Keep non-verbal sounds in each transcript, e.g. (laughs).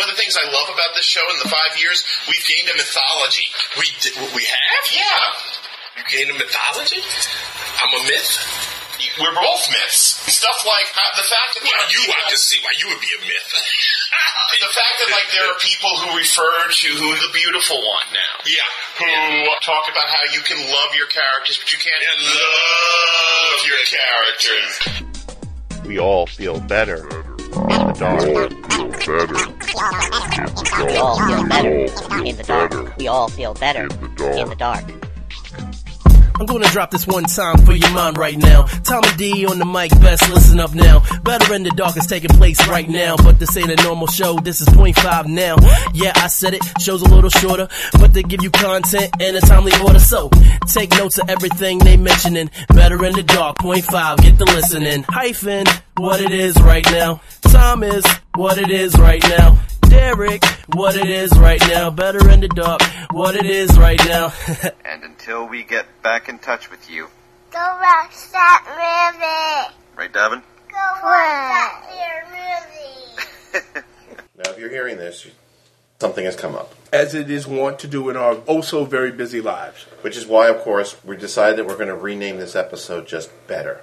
One of the things I love about this show in the five years, we've gained a mythology. We d- we have? Yeah. You gained a mythology? I'm a myth? We're both myths. Stuff like uh, the fact that Well, there are you, I people- can see why you would be a myth. (laughs) the fact that like there are people who refer to who the beautiful one now. Yeah. Who talk about how you can love your characters, but you can't love your characters. We all feel better in the dark. We all feel better in the dark. We all feel better in the dark. I'm gonna drop this one time for your mind right now. Tommy D on the mic, best listen up now. Better in the dark is taking place right now, but this ain't a normal show, this is point five now. Yeah, I said it, show's a little shorter, but they give you content in a timely order. So, take notes of everything they mentioning. Better in the dark, point five, get the listening. Hyphen, what it is right now. Time is what it is right now. Derrick, what it is right now. Better in the dark, what it is right now. (laughs) And until we get back in touch with you, Go watch that movie. right, Davin? Go watch that movie. (laughs) Now, if you're hearing this, something has come up. as it is wont to do in our oh so very busy lives. Which is why, of course, we decided that we're going to rename this episode just Better.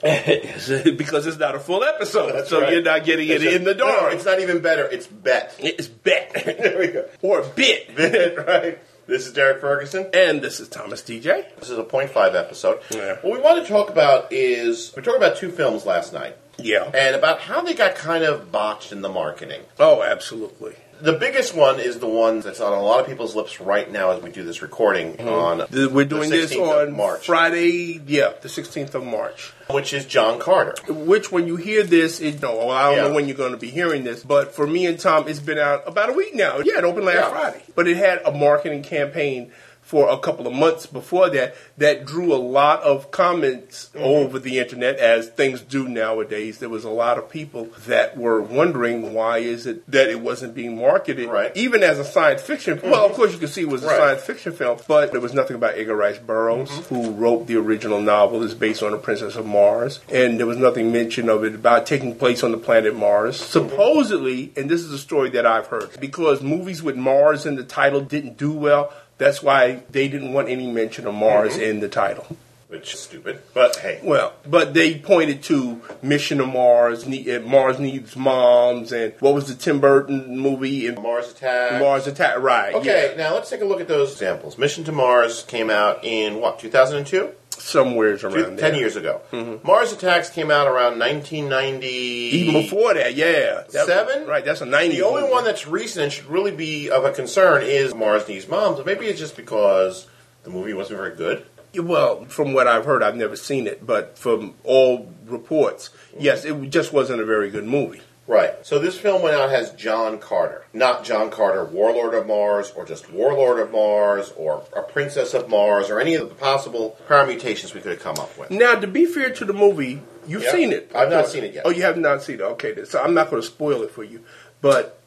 (laughs) because it's not a full episode, That's so right. you're not getting it in the No, dark. it's not even better, it's Bet. It's bet (laughs) there we go. or bit. (laughs) Bet, right? This is Derrick Ferguson. And this is Thomas DJ. This is a point five episode. Yeah. What we want to talk about is we talked about two films last night. Yeah. And about how they got kind of botched in the marketing. Oh, absolutely. The biggest one is the one that's on a lot of people's lips right now as we do this recording mm-hmm. on The- We're doing this 16th of on March, Friday, yeah, the 16th of March. which is John Carter. Which, when you hear this, it, no, well, I don't Yeah. know when you're going to be hearing this, but for me and Tom, it's been out about a week now. Yeah, it opened last Yeah. Friday. But it had a marketing campaign for a couple of months before that that drew a lot of comments Mm-hmm. over the internet, as things do nowadays. There was a lot of people that were wondering why is it that it wasn't being marketed, Right. even as a science fiction. Well, of course, you can see it was a Right. science fiction film, but there was nothing about Edgar Rice Burroughs, Mm-hmm. who wrote the original novel, is based on the Princess of Mars, and there was nothing mentioned of it about taking place on the planet Mars. Supposedly, and this is a story that I've heard, because movies with Mars in the title didn't do well. That's why they didn't want any mention of Mars Mm-hmm. in the title. Which is stupid, but hey. Well, but they pointed to Mission to Mars, ne- uh, Mars Needs Moms, and what was the Tim Burton movie? And Mars Attack. Mars Attack, right. Okay, yeah. now let's take a look at those examples. Mission to Mars came out in what, 2002? Somewheres Two- around Ten years ago. Mm-hmm. Mars Attacks came out around 1990. Even before that, yeah. That- Seven? Right, that's a 90. The only one that's recent and should really be of a concern is Mars Needs Moms, maybe it's just because the movie wasn't very good. Well, from what I've heard, I've never seen it, but from all reports, yes, it just wasn't a very good movie. Right. So this film went out as John Carter, not John Carter, Warlord of Mars, or just Warlord of Mars, or a Princess of Mars, or any of the possible permutations we could have come up with. Now, to be fair to the movie, you've Yeah. seen it. I've not seen it yet. Oh, you have not seen it. Okay, so I'm not going to spoil it for you, but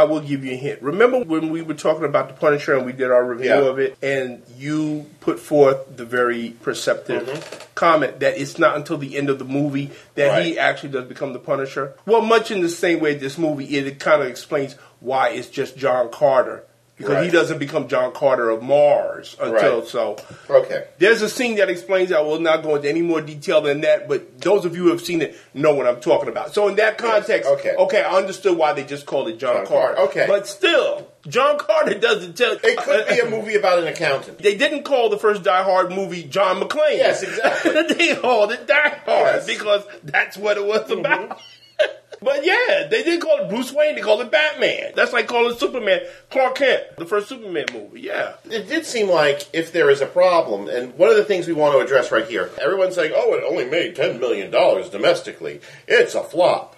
I will give you a hint. Remember when we were talking about the Punisher and we did our review Yeah. of it, and you put forth the very perceptive mm-hmm. comment that it's not until the end of the movie that he actually does become the Punisher. Well, much in the same way this movie is, it kind of explains why it's just John Carter. Because he doesn't become John Carter of Mars until Right. so. Okay. There's a scene that explains that. I will not go into any more detail than that, but those of you who have seen it know what I'm talking about. So in that context, okay. okay, I understood why they just called it John, John Carter. Carter, okay. But still, John Carter doesn't tell. It could be a movie about an accountant. They didn't call the first Die Hard movie John McClane. Yes, exactly. (laughs) they called it Die Hard Yes. because that's what it was mm-hmm. about. But yeah, they didn't call it Bruce Wayne. They called it Batman. That's like calling Superman Clark Kent, the first Superman movie. Yeah. It did seem like if there is a problem, and one of the things we want to address right here, everyone's saying, oh, it only made $10 million domestically. It's a flop.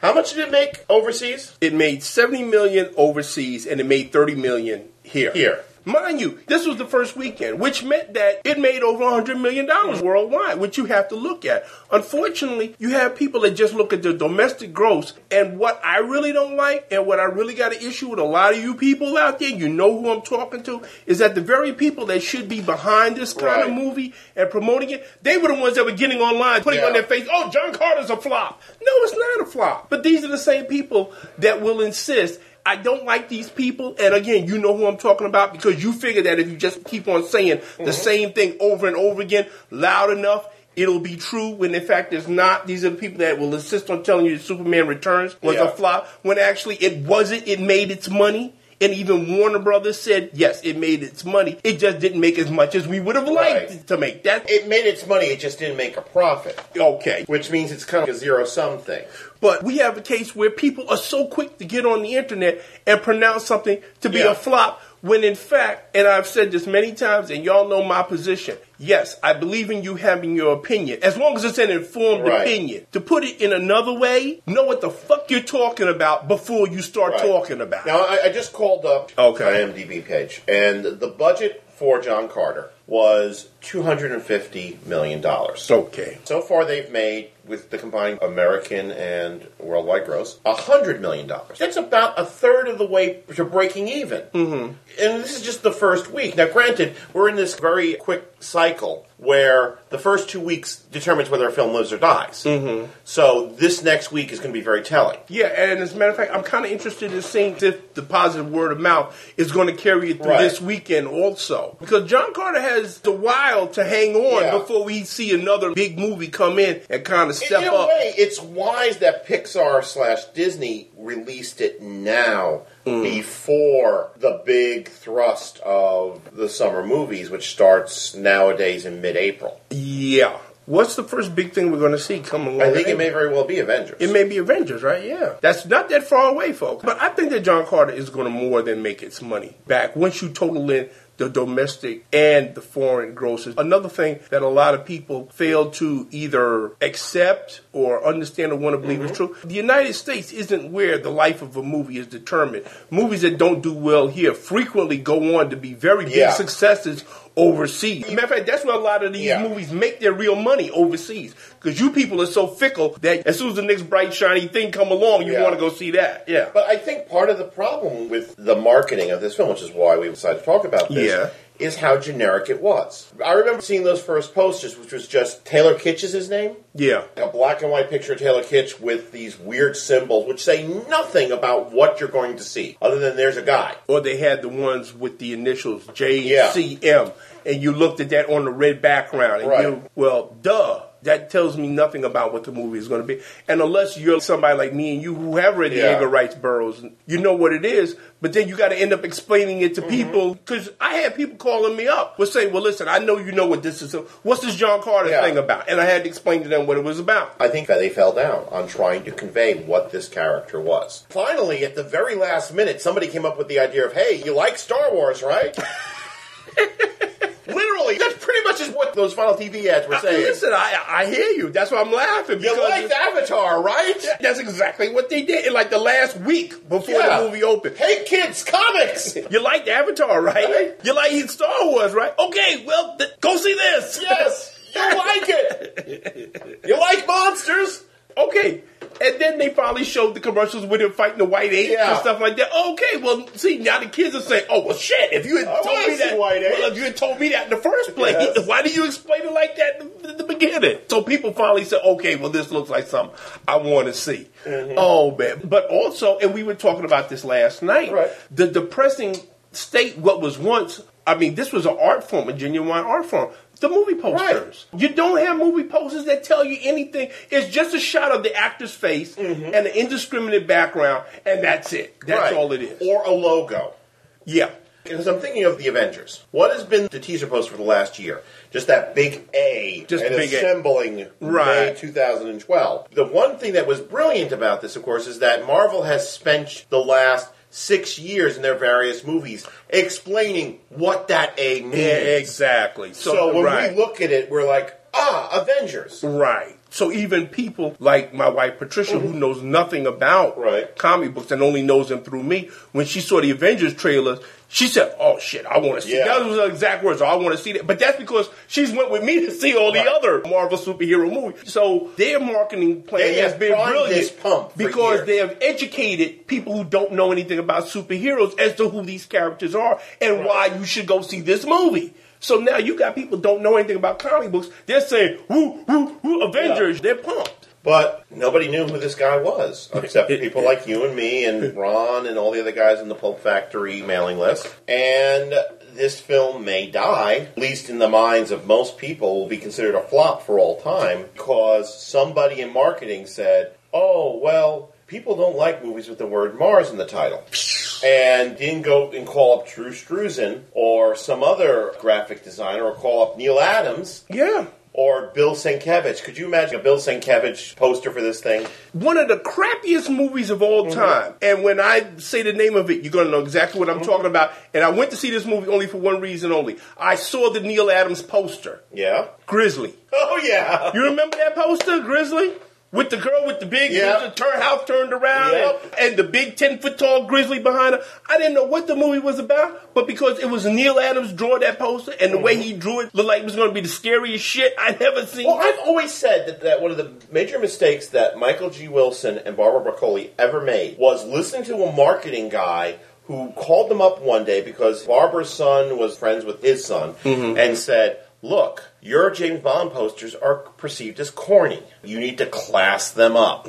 How much did it make overseas? It made 70 million overseas and it made 30 million here. Here. Mind you, this was the first weekend, which meant that it made over $100 million mm. worldwide, which you have to look at. Unfortunately, you have people that just look at the domestic gross, and what I really don't like, and what I really got an issue with a lot of you people out there, you know who I'm talking to, is that the very people that should be behind this kind Right. of movie and promoting it, they were the ones that were getting online, putting Yeah. on their face, oh, John Carter's a flop. No, it's not a flop. But these are the same people that will insist I don't like these people. And again, you know who I'm talking about because you figure that if you just keep on saying Mm-hmm. the same thing over and over again loud enough, it'll be true when in fact it's not. These are the people that will insist on telling you that Superman Returns was Yeah. a flop when actually it wasn't. It made its money. And even Warner Brothers said, yes, it made its money. It just didn't make as much as we would have liked Right. to make. That It made its money, it just didn't make a profit, okay. which means it's kind of a zero sum thing. But we have a case where people are so quick to get on the internet and pronounce something to be Yeah. a flop when in fact, and I've said this many times and y'all know my position. Yes, I believe in you having your opinion as long as it's an informed Right. opinion. To put it in another way, know what the fuck you're talking about before you start Right. talking about. Now, I, I just called up Okay. IMDb page, and the budget for John Carter was $250 million. okay. So far, they've made, with the combined American and worldwide gross, $100 million. That's about a third of the way to breaking even. Mm-hmm. And this is just the first week. Now, granted, we're in this very quick cycle where the first two weeks determines whether a film lives or dies. Mm-hmm. So this next week is going to be very telling. Yeah, and as a matter of fact, I'm kind of interested in seeing if the positive word of mouth is going to carry it through Right. this weekend also. Because John Carter has the while to hang on Yeah. before we see another big movie come in and kind of step in a up. way, it's wise that Pixar slash Disney released it now Mm. before the big thrust of the summer movies, which starts nowadays in mid-April. Yeah. What's the first big thing we're going to see coming along? I think it may very well be Avengers. It may be Avengers, right? Yeah. That's not that far away, folks. But I think that John Carter is going to more than make its money back once you total in the domestic and the foreign grosses. Another thing that a lot of people fail to either accept or understand or want to believe Mm-hmm. is true. The United States isn't where the life of a movie is determined. Movies that don't do well here frequently go on to be very big Yeah. successes overseas. Matter of fact, that's where a lot of these Yeah. movies make their real money overseas. Because you people are so fickle that as soon as the next bright shiny thing come along, you Yeah. want to go see that. Yeah. But I think part of the problem with the marketing of this film, which is why we decided to talk about this, Yeah. Is how generic it was. I remember seeing those first posters, which was just Taylor Kitsch is his name? yeah. a black and white picture of Taylor Kitsch with these weird symbols which say nothing about what you're going to see, other than there's a guy. Or they had the ones with the initials JCM, and you looked at that on the red background, and Right. you, well, duh. That tells me nothing about what the movie is going to be. And unless you're somebody like me and you who have read the Yeah. Edgar Rice Burroughs, you know what it is. But then you got to end up explaining it to Mm-hmm. people because I had people calling me up, was saying, "Well, listen, I know you know what this is. What's this John Carter Yeah. thing about?" And I had to explain to them what it was about. I think that they fell down on trying to convey what this character was. Finally, at the very last minute, somebody came up with the idea of, hey, you like Star Wars, right? (laughs) Literally, that's pretty much is what those final TV ads were I- saying. listen, I, I hear you. That's why I'm laughing. you liked Avatar, right? That's exactly what they did in like the last week before Yeah. the movie opened. Hey, kids, comics! (laughs) You like Avatar, right? Right. You like Star Wars, right? Okay, well, th- go see this. yes, you (laughs) like it! You like monsters? Okay. And then they finally showed the commercials with him fighting the white apes Yeah. and stuff like that. Okay, well, see, now the kids are saying, "Oh, well, shit! If you had I told me that, white well, if you had told me that in the first place, Yes. (laughs) why did you explain it like that in- in the beginning?" So people finally said, "Okay, well, this looks like something I want to see." Mm-hmm. Oh man! But also, and we were talking about this last night. Right. The depressing state what was once. I mean, this was an art form, a genuine art form. The movie posters. You don't have movie posters that tell you anything. It's just a shot of the actor's face and an indiscriminate background, and that's it. That's Mm-hmm. Right. all it is. Or a logo. yeah. Because I'm thinking of the Avengers. What has been the teaser post for the last year? Just that big A, Just and big A. assembling May Right. 2012. The one thing that was brilliant about this, of course, is that Marvel has spent the last six years in their various movies explaining what that A means. Yeah, exactly. So, So when right. we look at it, we're like, ah, Avengers. Right. So even people like my wife Patricia, who knows nothing about Mm-hmm. Right. comic books and only knows them through me, when she saw the Avengers trailers, she said, "Oh shit, I want to see." Yeah. That was her exact words. I want to see that. But that's because she's went with me to see all the Right. other Marvel superhero movies. So their marketing plan They has been brilliant because they have educated people who don't know anything about superheroes as to who these characters are and why you should go see this movie. So now you got people don't know anything about comic books. They're saying, "Woo, woo, woo, Avengers!" They're pumped. But nobody knew who this guy was, (laughs) except people like you and me and (laughs) Ron and all the other guys in the Pulp Factory mailing list. And this film may die, at least in the minds of most people, will be considered a flop for all time because somebody in marketing said, oh, well, people don't like movies with the word Mars in the title. (laughs) And didn't go and call up Drew Struzan or some other graphic designer or call up Neal Adams Yeah. or Bill Sienkiewicz. Could you imagine a Bill Sienkiewicz poster for this thing? One of the crappiest movies of all Mm-hmm. time. And when I say the name of it, you're going to know exactly what I'm Mm-hmm. talking about. And I went to see this movie only for one reason only. I saw the Neal Adams poster, Yeah. Grizzly. (laughs) Oh yeah. You remember that poster, Grizzly? With the girl with the big the turn house turned around Yep. and, and the big ten foot tall grizzly behind her. I didn't know what the movie was about, but because it was Neal Adams drawing that poster and the way mm-hmm. he drew it looked like it was going to be the scariest shit I'd ever seen. Well, I've always said that, that one of the major mistakes that Michael G. Wilson and Barbara Broccoli ever made was listening to a marketing guy who called them up one day because Barbara's son was friends with his son mm-hmm. and said, Look, your James Bond posters are perceived as corny. You need to class them up.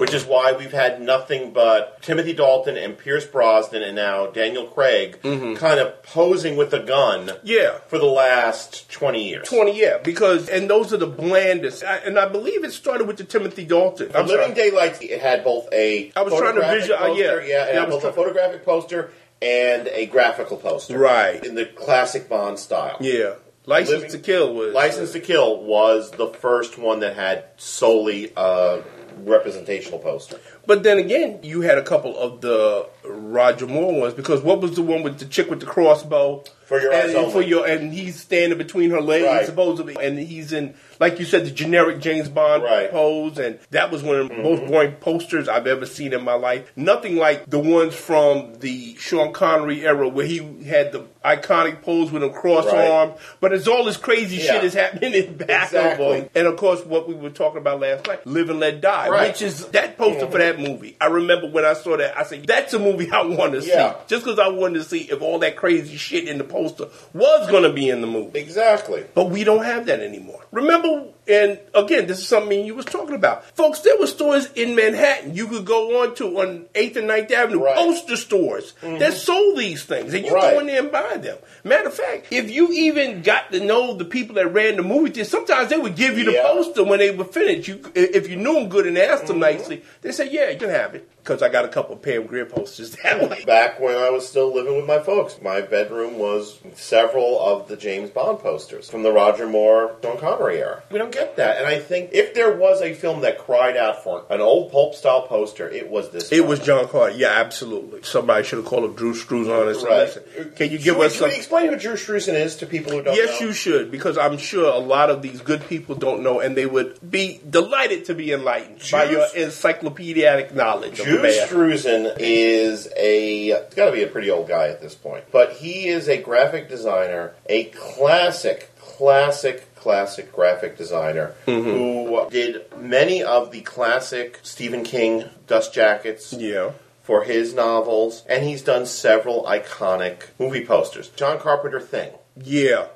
Which is why we've had nothing but Timothy Dalton and Pierce Brosnan and now Daniel Craig kind of posing with a gun yeah. for the last 20 years. 20, yeah, because, and those are the blandest. I, and I believe it started with the Timothy Dalton. I'm Living sorry. Daylights, it had both a I was trying to photographic visual- uh, yeah. yeah, it Yeah, I had was both a photographic poster and a graphical poster, Right. in the classic Bond style. Yeah. License Living- to Kill was. License to Kill was the first one that had solely a representational poster. But then again, you had a couple of the Roger Moore ones because what was the one with the chick with the crossbow? For your and, for your and he's standing between her legs Right. supposedly, and he's in like you said the generic James Bond Right. Mm-hmm. pose, and that was one of the most boring posters I've ever seen in my life. Nothing like the ones from the Sean Connery era where he had the iconic pose with a cross arm. but it's all this crazy Yeah. shit is happening in back Exactly. of him. And of course, what we were talking about last night, Live and Let Die, Right. which is that poster for that movie. I remember when I saw that, I said, that's a movie I want to Yeah. see. Just because I wanted to see if all that crazy shit in the poster was going to be in the movie. Exactly. But we don't have that anymore. Remember, and again, this is something you was talking about. Folks, there were stores in Manhattan you could go on to on 8th and 9th Avenue, Right. poster stores that mm-hmm. sold these things. And you Right. go in there and buy them. Matter of fact, if you even got to know the people that ran the movie theater, sometimes they would give you the Yeah. poster when they were finished. You, if you knew them good and asked them mm-hmm. nicely, they said, yeah, you can have it. Because I got a couple of Pam Grier posters that (laughs) way. Back when I was still living with my folks, my bedroom was several of the James Bond posters from the Roger Moore, Sean Connery era. We don't get that. And I think if there was a film that cried out for an old pulp style poster, it was this It film. was John Carter. Yeah, absolutely. Somebody should have called up Drew Struzan Right. listen, can you give Should us should some... explain who Drew Struzan is to people who don't know Yes, know? you should, because I'm sure a lot of these good people don't know, and they would be delighted to be enlightened by your encyclopedic knowledge of Drew man. Struzan is a, he's got to be a pretty old guy at this point, but he is a graphic designer, a classic, classic, classic graphic designer Mm-hmm. who did many of the classic Stephen King dust jackets Yeah. for his novels, and he's done several iconic movie posters. John Carpenter Thing. Yeah.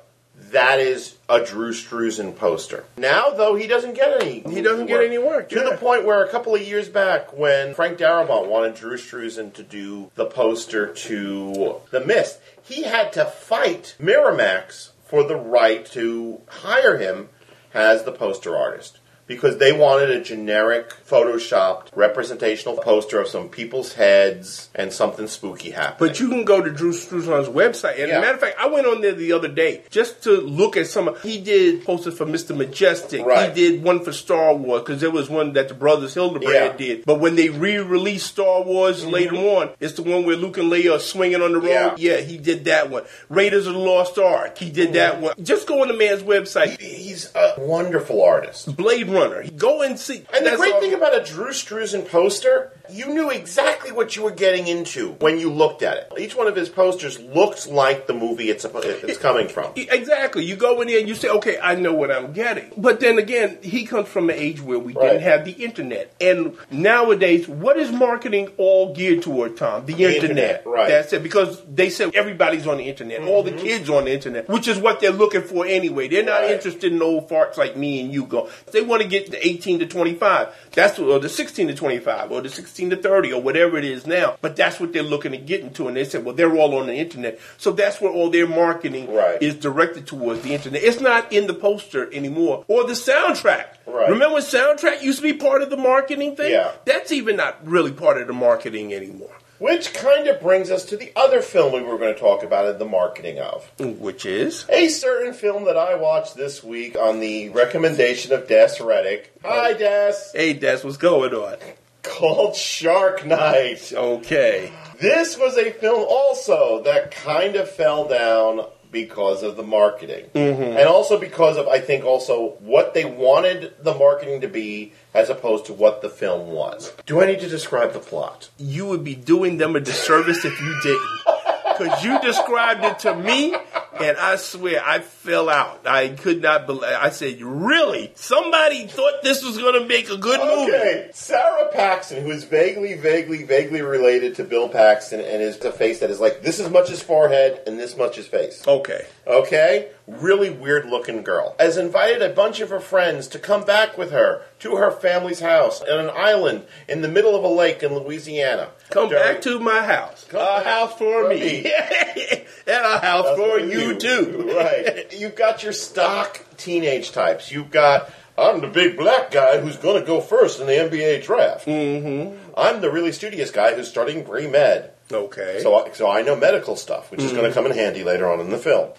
That is a Drew Struzan poster. Now, though, he doesn't get any. He doesn't get any work, To the point where a couple of years back, when Frank Darabont wanted Drew Struzan to do the poster to The Mist, he had to fight Miramax for the right to hire him as the poster artist. Because they wanted a generic, photoshopped, representational poster of some people's heads and something spooky happening. But you can go to Drew Struzan's website. And Yeah. as a matter of fact, I went on there the other day just to look at some. He did posters for Mr. Majestic. Right. He did one for Star Wars because there was one that the brothers Hildebrand Yeah. Mm-hmm. did. But when they re-released Star Wars later on, it's the one where Luke and Leia are swinging on the road. Yeah. Yeah, he did that one. Raiders of the Lost Ark. He did that one. Just go on the man's website. He's a wonderful artist. Blade Runner. Go and see. And the great all- thing about a Drew Struzan poster, you knew exactly what you were getting into when you looked at it. Each one of his posters looks like the movie it's, it's coming from. Exactly. You go in there and you say, okay, I know what I'm getting. But then again, he comes from an age where we Right. didn't have the internet. And nowadays, what is marketing all geared toward, Tom? The, internet. internet, right. Mm-hmm. That's it. Because they said everybody's on the internet. All the kids on the internet, which is what they're looking for anyway. They're not Right. interested in old farts like me and you go. They want to get the 18 to 25. That's what, or the 16 to 25, or the 16 to 30, or whatever it is now. But that's what they're looking to get into. And they said, well, they're all on the internet. So that's where all their marketing Right. is directed towards the internet. It's not in the poster anymore, or the soundtrack. Right. Remember when soundtrack used to be part of the marketing thing? Yeah. That's even not really part of the marketing anymore. Which kind of brings us to the other film we were going to talk about in the marketing of. Which is? A certain film that I watched this week on the recommendation of Des Reddick. Hi, oh. Des. Hey, Des, what's going on. Called Shark Night. Okay. This was a film also that kind of fell down because of the marketing. Mm-hmm. And also because of, I think, also what they wanted the marketing to be as opposed to what the film was. Do I need to describe the plot? You would be doing them a disservice if you didn't. (laughs) Because you described it to me, and I swear I fell out. I could not believe. I said, "Really? Somebody thought this was going to make a good movie?" Okay, Sara Paxton, who is vaguely, vaguely, vaguely related to Bill Paxton, and is a face that is like this as much as forehead and this much as face. Okay. Okay? Really weird looking girl. Has invited a bunch of her friends to come back with her to her family's house on an island in the middle of a lake in Louisiana. Come During- back to my house. A house for for me, me. (laughs) and a house That's for for you too. (laughs) right. You've got your stock teenage types. You've got I'm the big black guy who's going to go first in the NBA draft. Mm-hmm. I'm the really studious guy who's starting pre med. Okay. So, I- so I know medical stuff, which is going to come in handy later on in the film.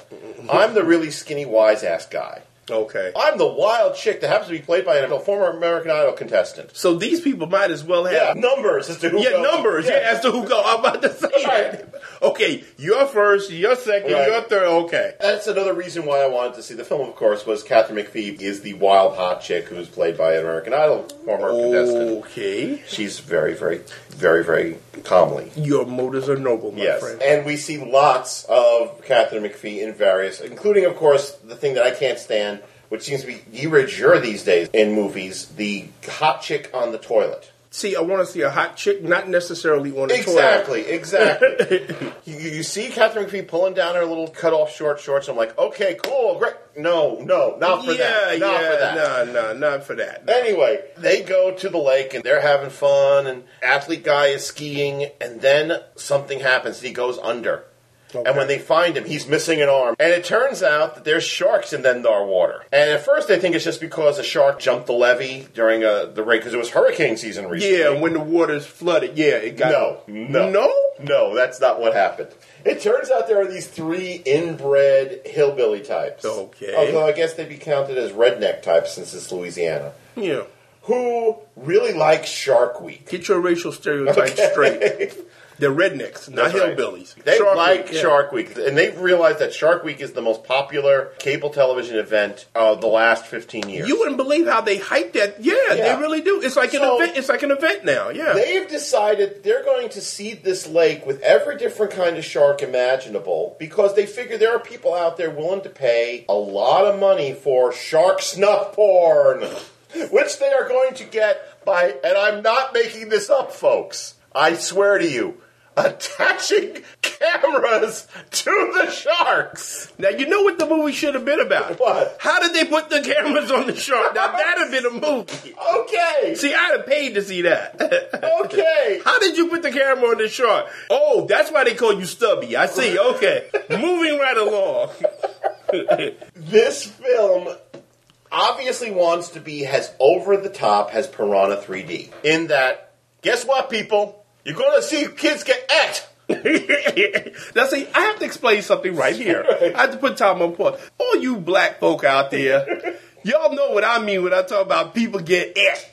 I'm the really skinny, wise ass guy. Okay. I'm the wild chick that happens to be played by a former American Idol contestant. So these people might as well Yeah, have numbers as to who Yeah, goes- numbers. Yeah. as to who go. I'm about to say Right. that. (laughs) Okay, you're first, you're second, Right. you're third. Okay. That's another reason why I wanted to see the film. Of course, was Katharine McPhee is the wild hot chick who's played by an American Idol former contestant. Okay. She's very, very, very, very calmly. Your motives are noble, my Yes, friend. and we see lots of Katharine McPhee in various, including, of course, the thing that I can't stand, which seems to be de jure these days in movies: the hot chick on the toilet. See, I want to see a hot chick, not necessarily on the Exactly, exactly. (laughs) you, you see Katharine McPhee pulling down her little cut off short shorts. I'm like, okay, cool, great. No, no, not for yeah, that. Not yeah, for that. no, no, not for that. Anyway, they go to the lake and they're having fun, and athlete guy is skiing, and then something happens. He goes under. Okay. And when they find him, he's missing an arm. And it turns out that there's sharks in Dendar water. And at first, they think it's just because a shark jumped the levee during uh, the rain, because it was hurricane season recently. yeah, when the water's flooded, yeah, it got No, no. no. No, that's not what happened. It turns out there are these three inbred hillbilly types. Okay. Although I guess they'd be counted as redneck types since it's Louisiana. Yeah, Who really like Shark Week. get your racial stereotypes Okay. straight. (laughs) They're rednecks, not That's right. hillbillies. They Shark like Week, yeah. Shark Week, and they've realized that Shark Week is the most popular cable television event of the last 15 years. You wouldn't believe how they hype that. Yeah, Yeah. they really do. It's like So- an event. It's like an event now. Yeah. They've decided they're going to seed this lake with every different kind of shark imaginable because they figure there are people out there willing to pay a lot of money for shark snuff porn, which they are going to get by, and I'm not making this up, folks. I swear to you, attaching cameras to the sharks. Now you know what the movie should have been about. What? How did they put the cameras on the shark? Now that'd have been a movie. Okay. See, I'd have paid to see that. (laughs) Okay. How did you put the camera on the shark? Oh, that's why they call you Stubby. I see. Okay. (laughs) Moving right along. (laughs) this film obviously wants to be as over the top as Piranha 3D. In that, guess what, people? You're to see kids get et. (laughs) now, see, I have to explain something right here. I have to put time on point. All you black folk out there, y'all know what I mean when I talk about people get et.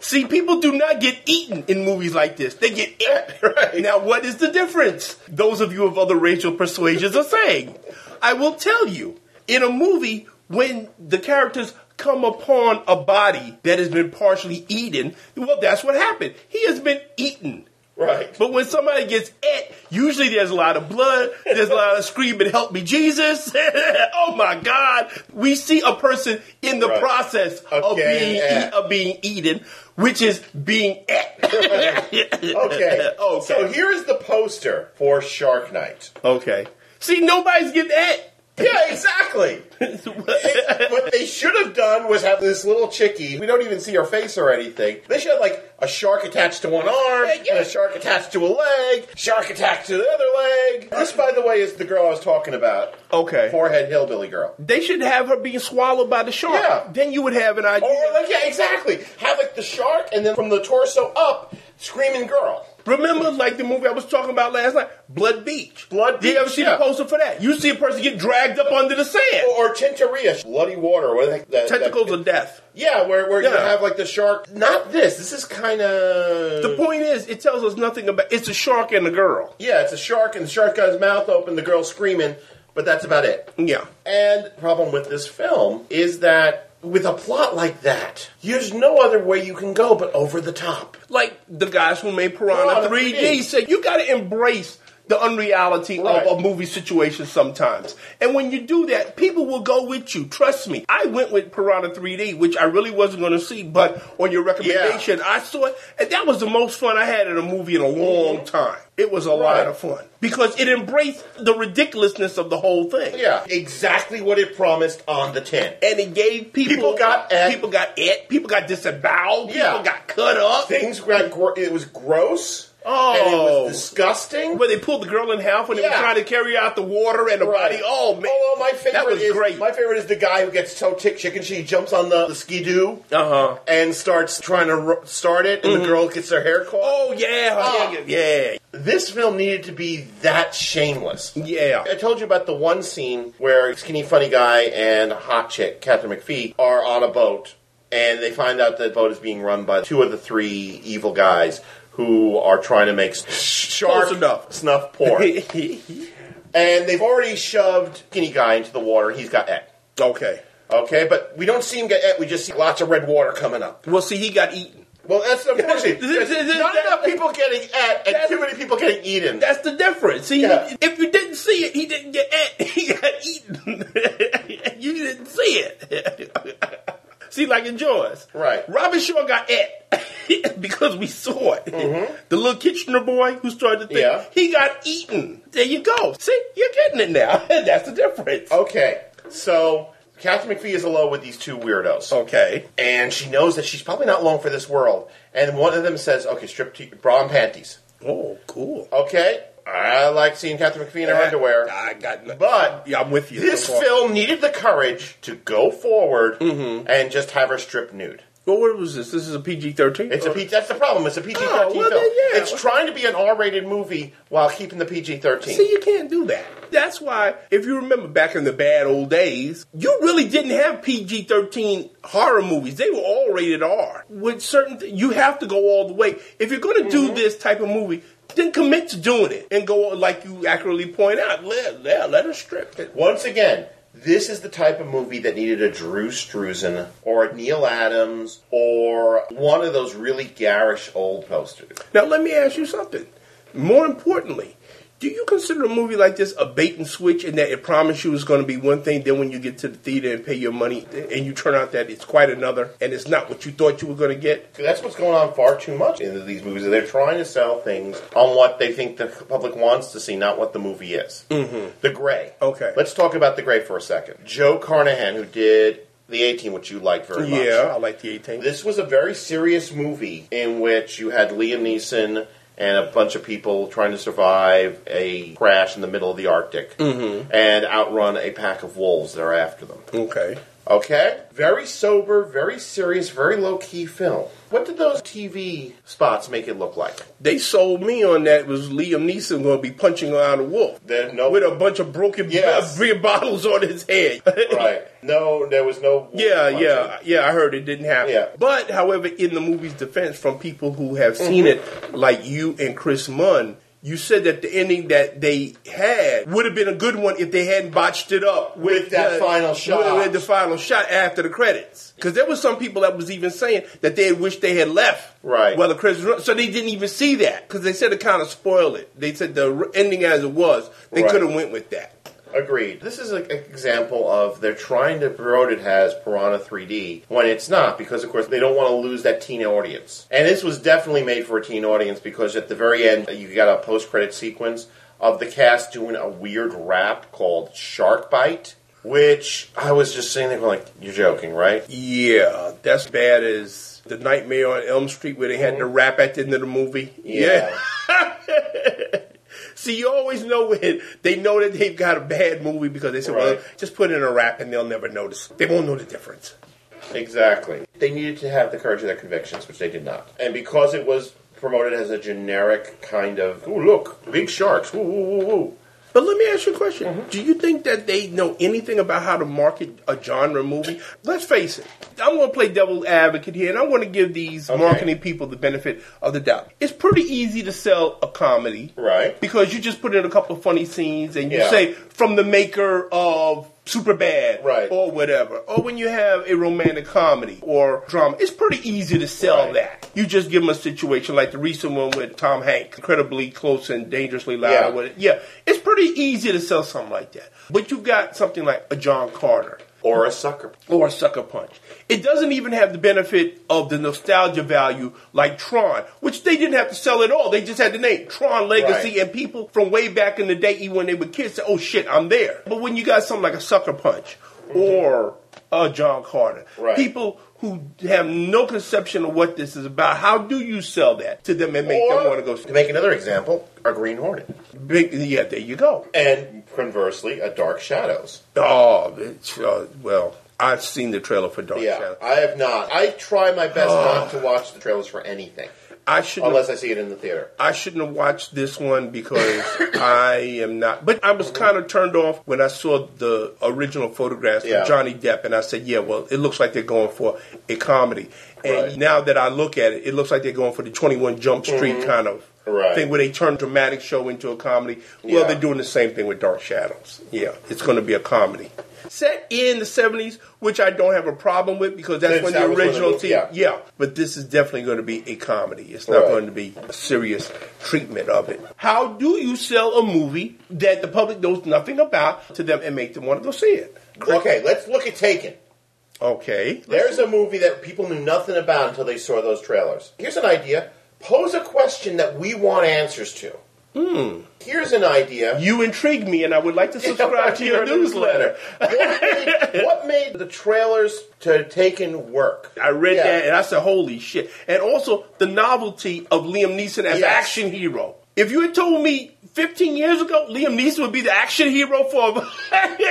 See, people do not get eaten in movies like this. They get et. (laughs) Right. Now, what is the difference? Those of you of other racial persuasions are saying. I will tell you, in a movie, when the characters come upon a body that has been partially eaten, well, that's what happened. He has been eaten. Right. But when somebody gets et, usually there's a lot of blood, there's a lot of screaming, help me, Jesus. (laughs) oh my God. We see a person in the Right. process of being, et. eat, of being eaten, which is being et. (laughs) Okay. (laughs) okay. So here's the poster for Shark Night. okay. See, nobody's getting et. Yeah, exactly. (laughs) (laughs) what they should have done was have this little chickie. We don't even see her face or anything. They should have like a shark attached to one arm, and a shark attached to a leg, shark attached to the other leg. This, by the way, is the girl I was talking about. Okay. Forehead hillbilly girl. They should have her being swallowed by the shark. Yeah. Then you would have an idea. Or like yeah, exactly. Have like the shark, and then from the torso up, screaming girl. Remember, like the movie I was talking about last night, Blood Beach. Blood Did you ever see yeah. the poster for that? You see a person get dragged up under the sand. Or, or Tintorera, bloody water. What the that, Tentacles that, of death. Yeah, where, where you Yeah. have like the shark. Not this. This is kind of. The point is, it tells us nothing about. It's a shark and a girl. Yeah, it's a shark, and the shark got his mouth open, the girl screaming, but that's about it. Yeah. And problem with this film is that with a plot like that, there's no other way you can go but over the top. Like the guys who made Piranha, Piranha 3D, 3D. said, you got to embrace the unreality Right. of a movie situation sometimes. And when you do that, people will go with you. Trust me. I went with Piranha 3D, which I really wasn't going to see, but on your recommendation, I saw it, and that was the most fun I had in a movie in a long time. It was a lot Mm-hmm. Of fun because it embraced the ridiculousness of the whole thing. Yeah, exactly what it promised on the tin. And it gave people People got et. people got it, people got disemboweled, Yeah. people got cut up. Things got it was gross. Oh. and it was disgusting. Where they pulled the girl in half when they were Yeah. trying to carry out the water and the Right. body. Oh man, Oh, my favorite that was is great. my favorite is the guy who gets so tick chicken. She jumps on the, the skidoo Uh huh. and starts trying to ro- start it, and the girl gets her hair caught. Oh yeah, Oh. yeah, yeah, This film needed to be that shameless. yeah. I told you about the one scene where skinny funny guy and hot chick, Katharine McPhee, are on a boat and they find out that boat is being run by two of the three evil guys who are trying to make shark enough. snuff porn. (laughs) and they've already shoved skinny guy into the water. He's got et. okay. Okay, but we don't see him get et. We just see lots of red water coming up. Well, see, he got eaten. Well, that's unfortunate. (laughs) This- Not that- enough people getting et, and too many people getting eaten. That's the difference. See, Yeah. if you didn't see it, he didn't get it. (laughs) He got eaten. you didn't see it. See, like in Jaws. Right. Robert Shaw got it (laughs) because we saw it. The little Kintner boy who started the thing, Mm-hmm. Yeah. he got eaten. There you go. See, you're getting it now. (laughs) That's the difference. Okay, so Katharine McPhee is alone with these two weirdos. Okay. And she knows that she's probably not long for this world. And one of them says, okay, strip to bra and panties. Oh, cool. Okay, I like seeing Katharine McPhee in her underwear. I got no- But yeah, I'm with you. this so far. film needed the courage to go forward Mm-hmm. and just have her strip nude. Well, what was this? This is a PG-13. It's a P- that's the problem. It's a PG thirteen Oh, well, film. then, yeah. It's trying to be an R rated movie while keeping the PG thirteen. See, you can't do that. That's why, if you remember back in the bad old days, you really didn't have PG 13 horror movies. They were all rated R. With certain, th- you have to go all the way. If you're going to do Mm-hmm. this type of movie, then commit to doing it and go, like you accurately point out, let, let, let her strip it. Once again, this is the type of movie that needed a Drew Struzan or a Neal Adams or one of those really garish old posters. Now, let me ask you something. More importantly, do you consider a movie like this a bait and switch in that it promised you it's going to be one thing, then when you get to the theater and pay your money, and you turn out that it's quite another, and it's not what you thought you were going to get? That's what's going on far too much in these movies. They're trying to sell things on what they think the public wants to see, not what the movie is. Mm-hmm. The Grey. Okay. Let's talk about The Grey for a second. Joe Carnahan, who did The A-Team, which you liked very much. Yeah, I like the A-Team. This was a very serious movie in which you had Liam Neeson and a bunch of people trying to survive a crash in the middle of the Arctic mm-hmm. and outrun a pack of wolves that are after them. okay. Okay? Very sober, very serious, very low key film. What did those TV spots make it look like? They sold me on that was Liam Neeson going to be punching around a wolf There's no with a bunch of broken Yes. (laughs) beer bottles on his head. (laughs) right. No, there was no. Yeah, punching. yeah, yeah. I heard it didn't happen. Yeah. But, however, in the movie's defense, from people who have seen mm-hmm. it, like you and Chris Munn, you said that the ending that they had would have been a good one if they hadn't botched it up With that final shot. With, the final shot after the credits, because there was some people that was even saying that they wished they had left. Right. Well, the credits, were- so they didn't even see that because they said it kind of spoiled it. They said the ending as it was, they Right. could have went with that. Agreed. This is an example of they're trying to promote it as Piranha 3D when it's not, because of course they don't want to lose that teen audience. And this was definitely made for a teen audience because at the very end uh, you got a post-credit sequence of the cast doing a weird rap called Shark Bite. which I was just sitting there like, "You're joking, right?" Yeah, that's bad as the Nightmare on Elm Street where they had the mm-hmm. rap at the end of the movie. Yeah. (laughs) See, you always know when they know that they've got a bad movie because they say, well, just put in a rap and they'll never notice. They won't know the difference. Exactly. They needed to have the courage of their convictions, which they did not. And because it was promoted as a generic kind of, "Ooh, look, big sharks, woo, woo, woo, woo." But let me ask you a question. Mm-hmm. Do you think that they know anything about how to market a genre movie? Let's face it. I'm going to play devil's advocate here, and I'm going to give these Okay. marketing people the benefit of the doubt. It's pretty easy to sell a comedy. Right. Because you just put in a couple of funny scenes and you Yeah. say, from the maker of Super Bad Right. or whatever. Or when you have a romantic comedy or drama, it's pretty easy to sell Right. that. You just give them a situation like the recent one with Tom Hanks, incredibly close and dangerously loud. Yeah. or whatever. yeah, it's pretty easy to sell something like that. But you've got something like a John Carter Or a sucker. or a Sucker Punch. It doesn't even have the benefit of the nostalgia value like Tron, which they didn't have to sell at all. They just had the name Tron Legacy, Right. and people from way back in the day, even when they were kids, said, "Oh shit, I'm there." But when you got something like a Sucker Punch or a John Carter, Right. people who have no conception of what this is about, how do you sell that to them and make them want to go? to make another example, a Green Hornet. Big, yeah, there you go. And conversely, a Dark Shadows. Oh, it's, uh, well, I've seen the trailer for Dark Shadows. Yeah, Shadow. I have not. I try my best not to watch the trailers for anything, I should unless I see it in the theater. I shouldn't have watched this one because (laughs) I am not. But I was kind of turned off when I saw the original photographs Yeah. of Johnny Depp, and I said, "Yeah, well, it looks like they're going for a comedy." And Right. now that I look at it, it looks like they're going for the Twenty One Jump Street kind of Mm-hmm. Right. thing where they turn dramatic show into a comedy. Well, Yeah. they're doing the same thing with Dark Shadows. Yeah, it's going to be a comedy. Set in the 70s, which I don't have a problem with because that's when the was when the original team. yeah. Yeah, but this is definitely going to be a comedy. It's not Right. going to be a serious treatment of it. How do you sell a movie that the public knows nothing about to them and make them want to go see it? Okay, let's look at Taken. Okay. There's a movie that people knew nothing about until they saw those trailers. Here's an idea. Pose a question that we want answers to. Hmm. Here's an idea. You intrigue me, and I would like to (laughs) subscribe to your newsletter. what, made, what made the trailers to Taken work? I read Yeah. that and I said, holy shit. And also the novelty of Liam Neeson as Yes. action hero. If you had told me 15 years ago Liam Neeson would be the action hero for. (laughs)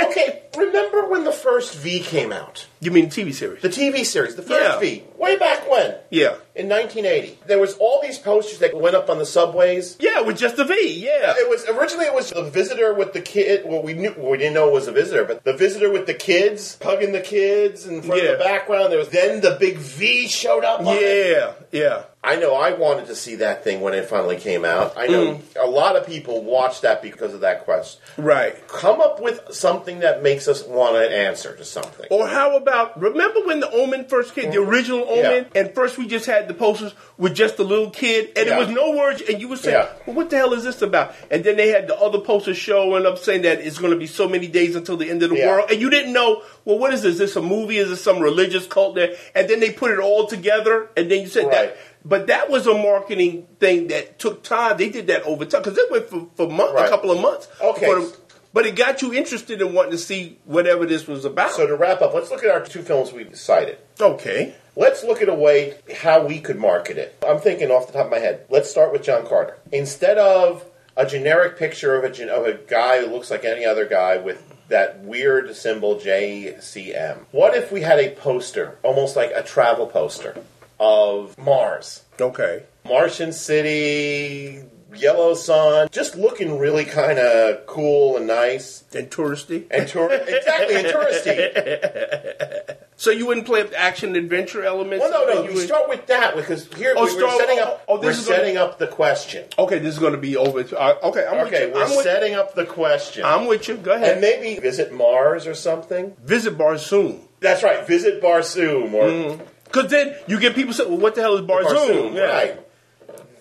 Okay, remember when the first V came out? You mean the TV series? The TV series, the first Yeah. V, way back when? yeah. In 1980. There was all these posters that went up on the subways. Yeah, with just a V, yeah. It was originally it was the visitor with the kid. Well, we knew we didn't know it was a visitor, but the visitor with the kids hugging the kids in front Yeah. of the background. There was then the big V showed up. on it. Yeah, yeah. I know. I wanted to see that thing when it finally came out. I know a lot of people watched that because of that quest. Right. Come up with something that makes us want an answer to something. Or how about remember when the Omen first came, the original Omen, Mm-hmm. Yeah. and first we just had the posters with just the little kid, and Yeah. there was no words, and you would say, Yeah. well, "What the hell is this about?" And then they had the other posters showing up saying that it's going to be so many days until the end of the Yeah. world, and you didn't know, well, what is this? Is this a movie? Is this some religious cult there? And then they put it all together, and then you said Right. that. But that was a marketing thing that took time. They did that over time because it went for, for month, a couple of months. Okay. the- but it got you interested in wanting to see whatever this was about. So to wrap up, let's look at our two films we decided. okay. Let's look at a way how we could market it. I'm thinking off the top of my head. Let's start with John Carter. Instead of a generic picture of a of a guy who looks like any other guy with that weird symbol JCM. What if we had a poster, almost like a travel poster of Mars? Okay. Martian City, yellow sun, just looking really kind of cool and nice And touristy. and tour- exactly and touristy. (laughs) So you wouldn't play up the action adventure elements? Well, no, no. You We would- start with that because here Oh, we, we're setting oh, up. oh, this we're is gonna- setting up the question. Okay, this is going to be over. Uh, okay, I'm Okay, with you. we're I'm setting up the question, I'm with you. Go ahead. and maybe visit Mars or something. Visit Barsoom. That's right. Visit Barsoom or Because then you get people say, well, what the hell is Barzoom? Barsoom, Yeah. right?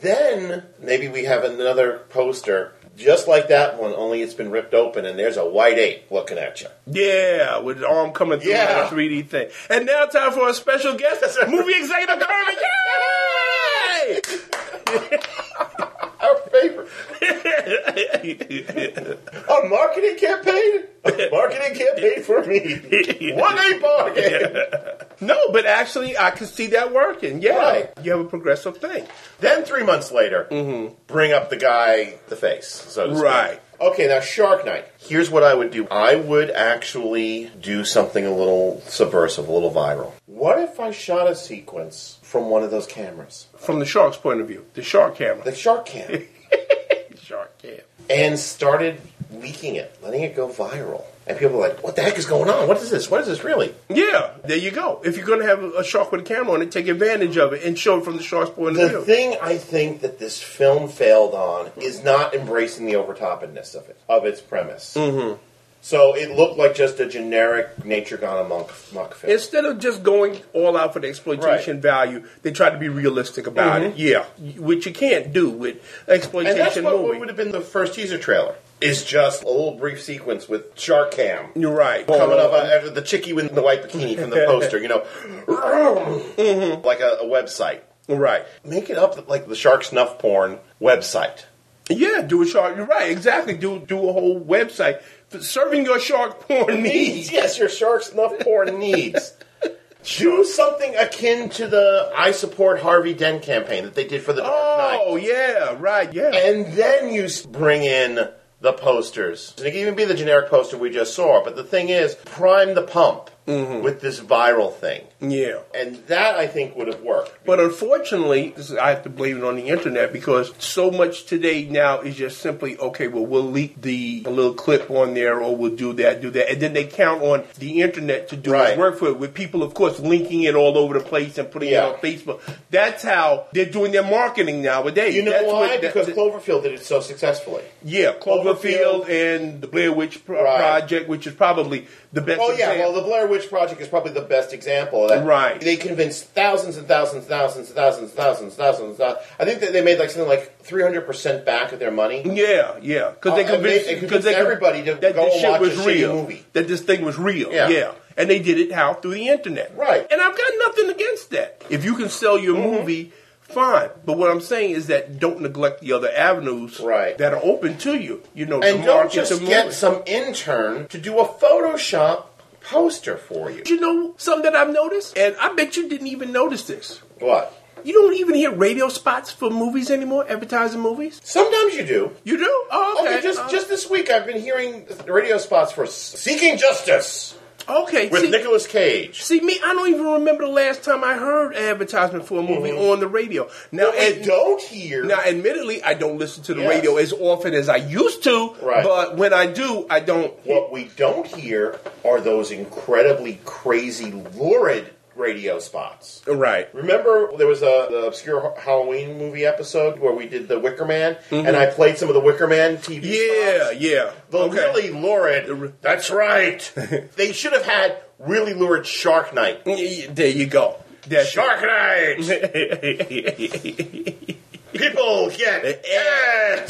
Then maybe we have another poster just like that one, only it's been ripped open, and there's a white ape looking at you. Yeah, with the arm coming through Yeah. the 3D thing. And now time for a special guest, movie executive Kermit. Yay! Our favorite. (laughs) A marketing campaign? A marketing campaign for me. (laughs) What a bargain! (laughs) no, but actually, I can see that working. Yeah, Right. you have a progressive thing. Then three months later, mm-hmm. bring up the guy, the face, so to speak. Right. Okay, now Shark Night. Here's what I would do. I would actually do something a little subversive, a little viral. What if I shot a sequence from one of those cameras? From the shark's point of view, the shark camera. The shark cam. (laughs) shark cam. and started leaking it, letting it go viral. And people are like, what the heck is going on? What is this? What is this really? Yeah, there you go. If you're going to have a shark with a camera on it, take advantage of it and show it from the shark's point of view. The thing I think that this film failed on is not embracing the overtoppedness of it, of its premise. Mm-hmm. So it looked like just a generic nature gone amok muck film. Instead of just going all out for the exploitation value, they tried to be realistic about it. Yeah, which you can't do with exploitation. and that's what movie. would have been the first teaser trailer. Is just a little brief sequence with Shark Cam You're right. coming up uh, after the chickie with the white bikini from the (laughs) poster, you know, mm-hmm. like a, a website. Right. Make it up like the shark snuff porn website. Yeah, do a shark. You're right. Exactly. Do do a whole website for serving your shark porn needs. Yes, your shark snuff porn needs. (laughs) Do something akin to the I support Harvey Dent campaign that they did for the Dark Knight. Oh yeah, right. Yeah. And then you bring in the posters. And it can even be the generic poster we just saw. But the thing is, prime the pump Mm-hmm. with this viral thing. yeah. And that, I think, would have worked. But unfortunately, I have to blame it on the internet because so much today now is just simply okay. Well, we'll leak the a little clip on there, or we'll do that, do that, and then they count on the internet to do Right. its work for it. With people, of course, linking it all over the place and putting Yeah. it on Facebook. That's how they're doing their marketing nowadays. You know That's why? what- because that- Cloverfield did it so successfully. yeah, Cloverfield Cloverfield. and the Blair Witch Pro- Right. Project, which is probably the best. Oh yeah, example. well the Blair Witch Project is probably the best example of that. Right. They convinced thousands and thousands, and thousands, and thousands, and thousands, thousands. thousands. I think that they made like something like three hundred percent back of their money. Yeah, yeah, because they Uh, they- convinced, because convinced they con- everybody to that go this shit watch was a real, movie. that this thing was real. Yeah. Yeah. and they did it how through the internet. Right. and I've got nothing against that. If you can sell your Mm-hmm. movie, fine. But what I'm saying is that don't neglect the other avenues Right. that are open to you. You know, And don't market just get some intern to do a Photoshop poster for you. You know something that I've noticed, and I bet you didn't even notice this. What? You don't even hear radio spots for movies anymore, advertising movies. Sometimes you do. You do? Oh, okay. Okay, just Uh, just this week I've been hearing radio spots for Seeking Justice okay. with see- Nicolas Cage. See me, I don't even remember the last time I heard advertisement for a movie mm-hmm. on the radio. Now, What we ad- don't hear. now, admittedly, I don't listen to the Yes. radio as often as I used to. Right. But when I do, I don't. What we don't hear are those incredibly crazy, lurid radio spots. Right. Remember, there was a the obscure Halloween movie episode where we did the Wicker Man, and I played some of the Wicker Man TV. Mm-hmm. Yeah, spots? yeah. The okay. really lurid. That's right. (laughs) they should have had really lurid Shark Night. There you go. That's Shark Night. (laughs) People get it. that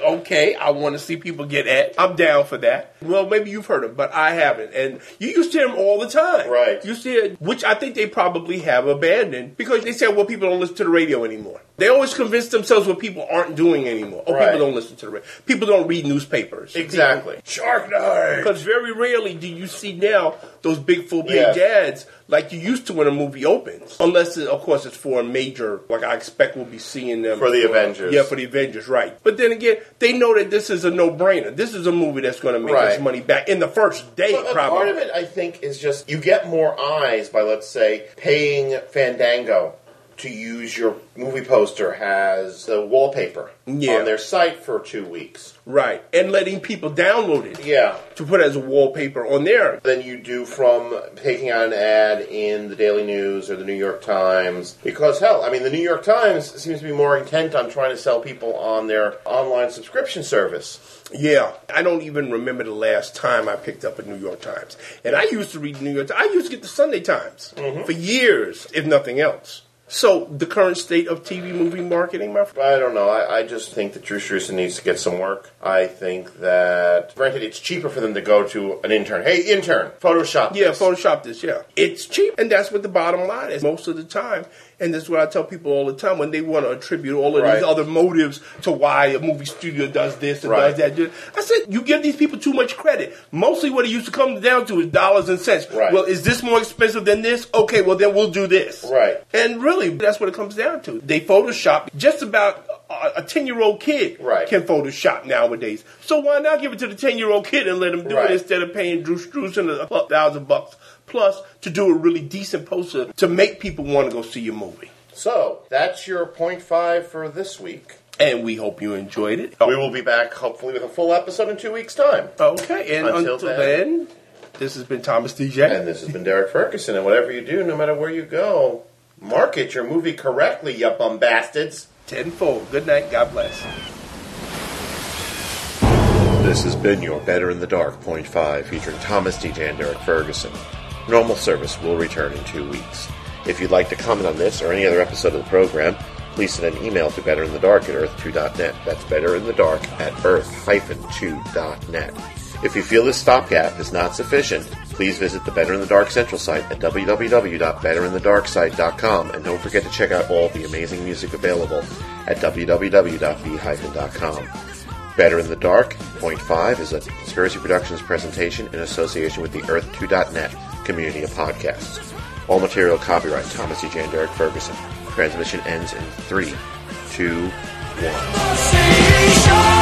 okay, I want to see people get at. I'm down for that. Well, maybe you've heard him, but I haven't. And you used to hear him all the time. Right. You to hear, which I think they probably have abandoned because they said, well, people don't listen to the radio anymore. They always convince themselves what people aren't doing anymore. Oh, Right. people don't listen to the radio. People don't read newspapers. Exactly. Shark Night. Because very rarely do you see now those big full page Yes. ads like you used to when a movie opens. Unless, it, of course, it's for a major, like I expect we'll be seeing them. For the Avengers. Yeah, for the Avengers, right. But then again, they know that this is a no brainer. This is a movie that's going to make Right. us money back in the first day, probably. part of it, I think, is just you get more eyes by, let's say, paying Fandango to use your movie poster as the wallpaper Yeah. on their site for two weeks. Right. And letting people download it Yeah. to put as a wallpaper on there. Than you do from taking out an ad in the Daily News or the New York Times. Because, hell, I mean, the New York Times seems to be more intent on trying to sell people on their online subscription service. Yeah, I don't even remember the last time I picked up a New York Times. And I used to read the New York Times. I used to get the Sunday Times Mm-hmm. for years, if nothing else. So, the current state of TV movie marketing, my friend? I don't know. I, I just think that Drew Struzan needs to get some work. I think that, granted, it's cheaper for them to go to an intern. Hey, intern, Photoshop. Yeah, this. Photoshop this, yeah. It's cheap, and that's what the bottom line is most of the time. And this is what I tell people all the time when they want to attribute all of Right. these other motives to why a movie studio does this and Right. does that. I said, you give these people too much credit. Mostly what it used to come down to is dollars and cents. Right. Well, is this more expensive than this? Okay, well, then we'll do this. Right. And really, that's what it comes down to. They Photoshop just about a 10 year old kid Right. can Photoshop nowadays. So why not give it to the 10 year old kid and let him do Right. it instead of paying Drew Struzan a thousand bucks plus to do a really decent poster to make people want to go see your movie? So that's your point five for this week. And we hope you enjoyed it. We will be back hopefully with a full episode in two weeks' time. Okay, and Until until, then- then, this has been Thomas Deja. And this has been Derrick Ferguson. And whatever you do, no matter where you go, market your movie correctly, you bum bastards. Tenfold. Good night. God bless. This has been your Better in the Dark Point 5 featuring Thomas Deja and Derrick Ferguson. Normal service will return in two weeks. If you'd like to comment on this or any other episode of the program, please send an email to betterinthedark at earth2.net. That's betterinthedark at earth-2.net. If you feel this stopgap is not sufficient, please visit the Better in the Dark Central site at www.betterinthedarksite.com and don't forget to check out all the amazing music available at www.b-com. Better in the Dark, Point 5 is a Conspiracy Productions presentation in association with the Earth2.net community of podcasts. All material copyright Thomas E. J. and Derrick Ferguson. Transmission ends in 3, 2, 1. Station.